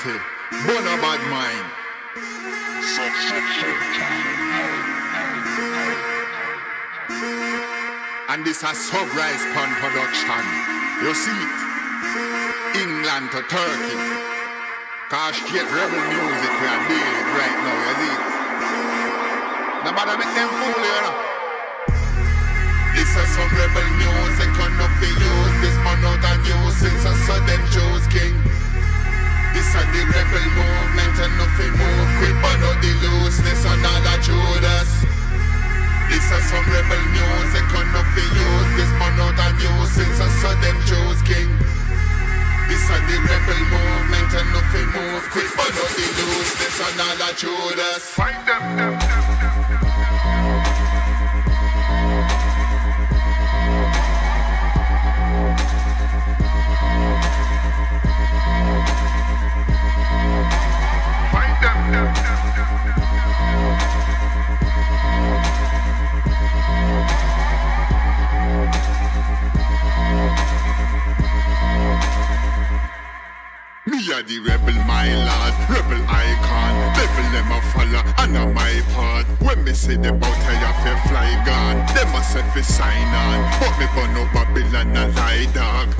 Kate, Bono Bad Mind. And this a Sunrise Pan production. You see it? England to Turkey. Cause straight rebel music we are dealing right now, you see it? Nobody make them fool you, know? This is some rebel music, on nothing use this man out and use since I saw them Jews king. This is the rebel movement and nothing move quick, but not the looseness and all the Judas. This is some rebel music, on nothing use this man out and use since I saw them Jews king. This is the rebel movement and nothing move quick, but not the looseness and all the Judas. Fight them, them, them, them, them. Me a the rebel, my lord, rebel icon. Devil them a follow, and a my part. When me say them out I have to fly gone. Them a say fi sign on, but me burn up Babylon a lie dog.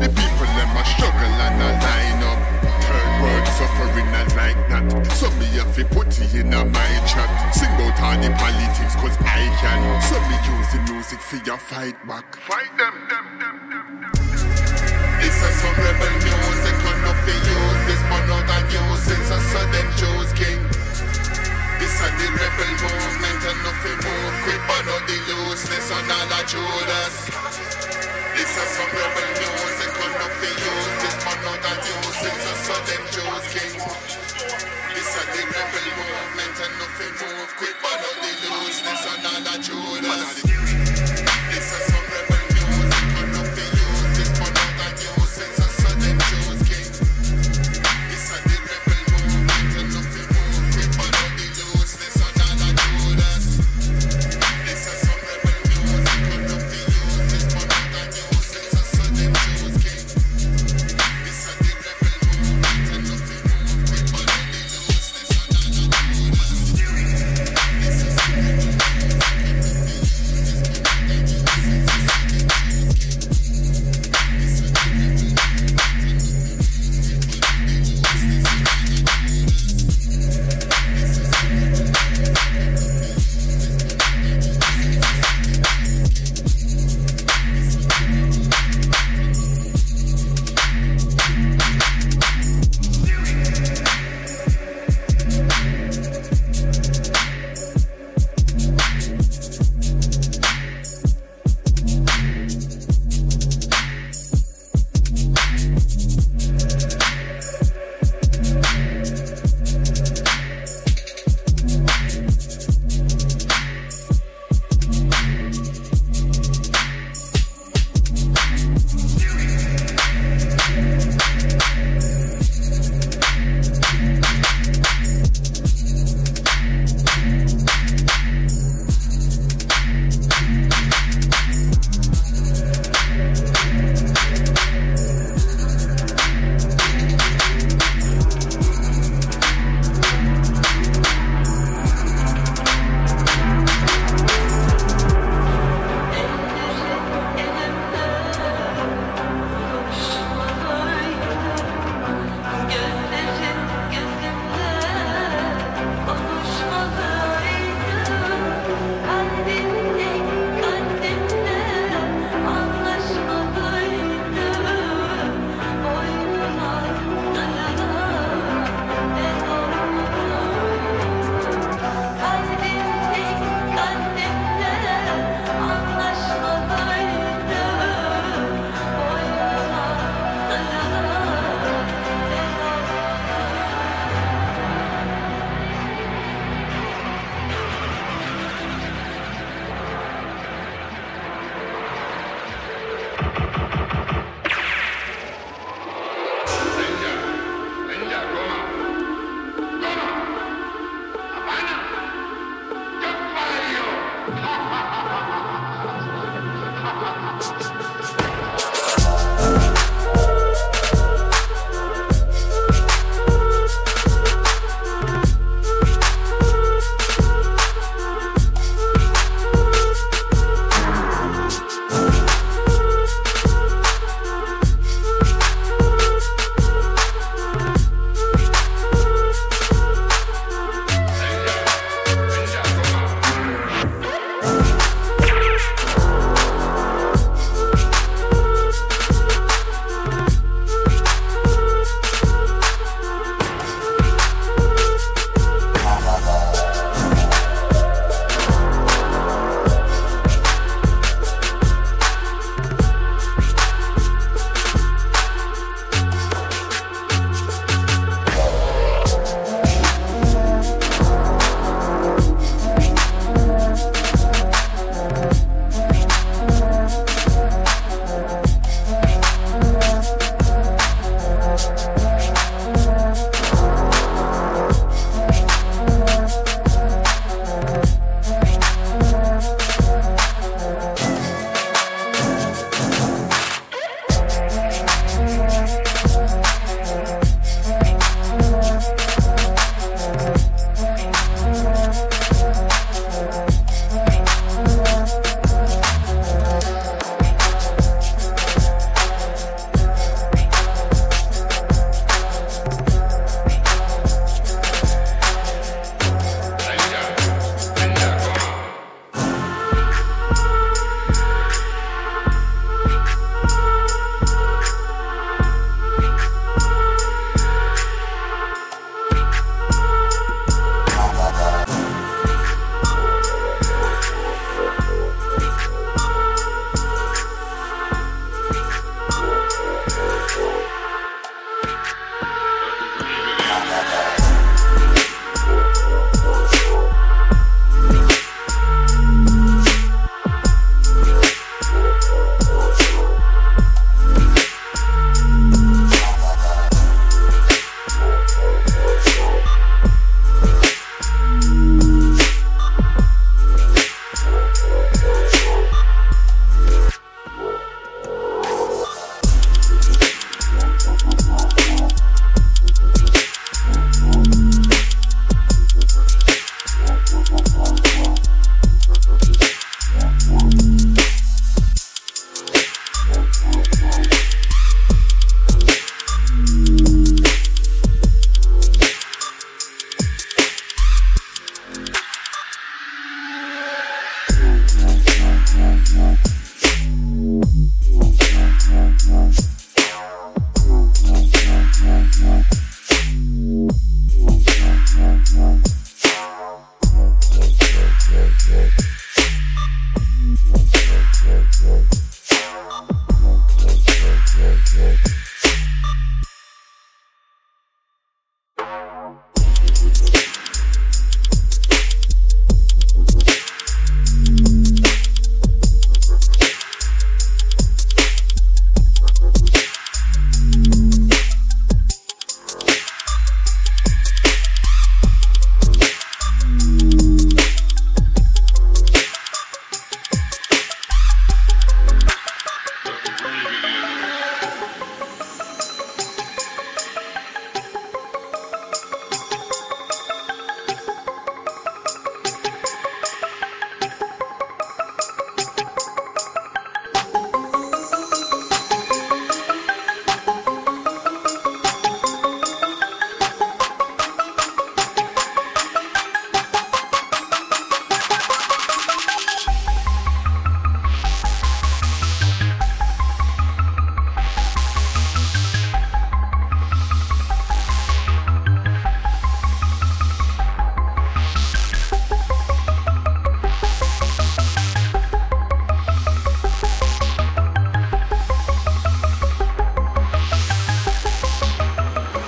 The people them a struggle and a line up. Third world suffering not like that. So me have to put it in a my chat. Sing out all the politics cause I can. So me use the music for your fight back. Fight them, them, them, them, them. This is some rebel music Judas. This is some rebel music on nothing use This man out and use since I saw them Jews king This is the rebel movement and nothing move quick But not the on all the Judas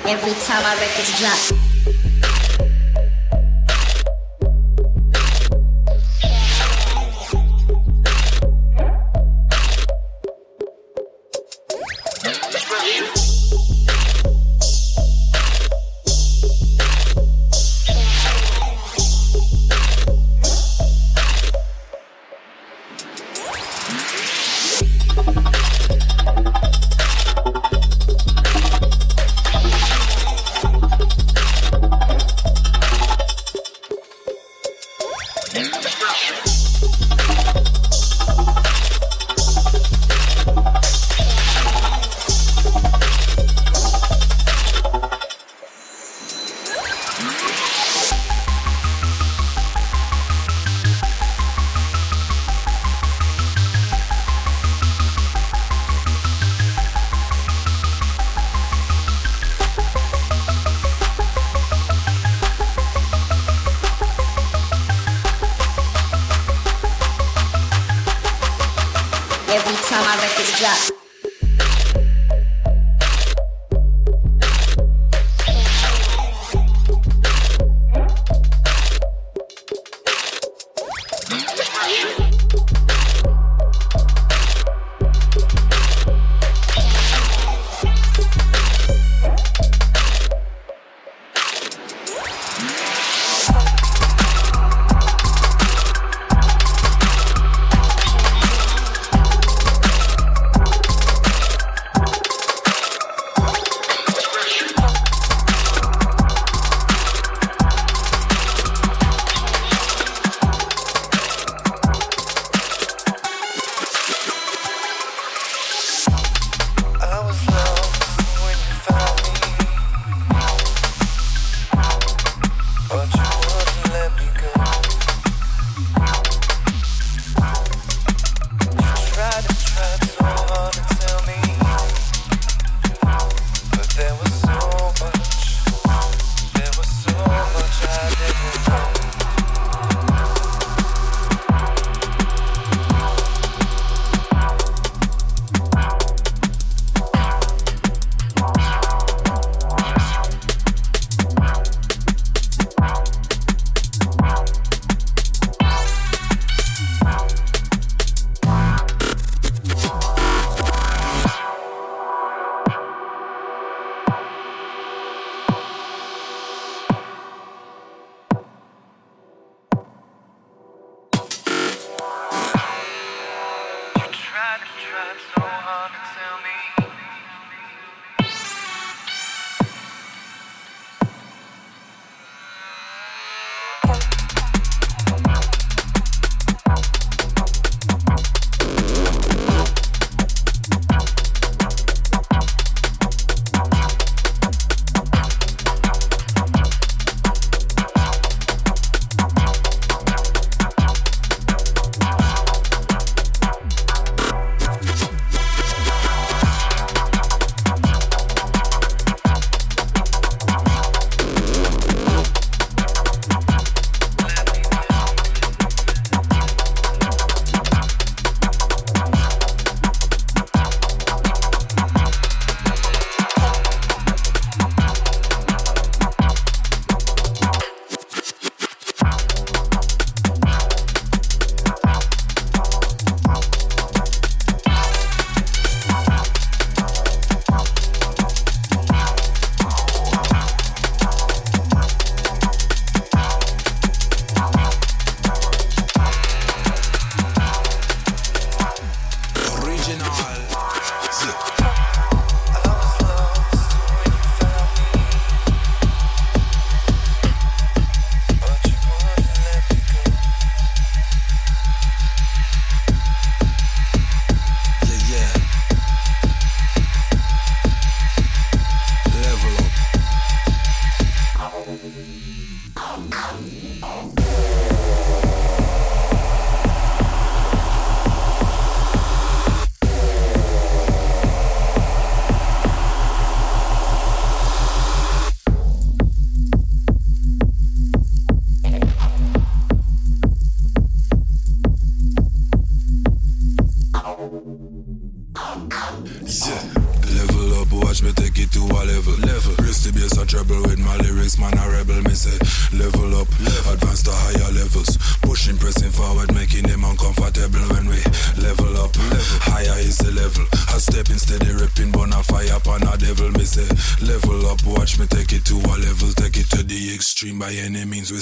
every time my records drop. time I recognize.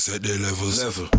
Set the levels. Level.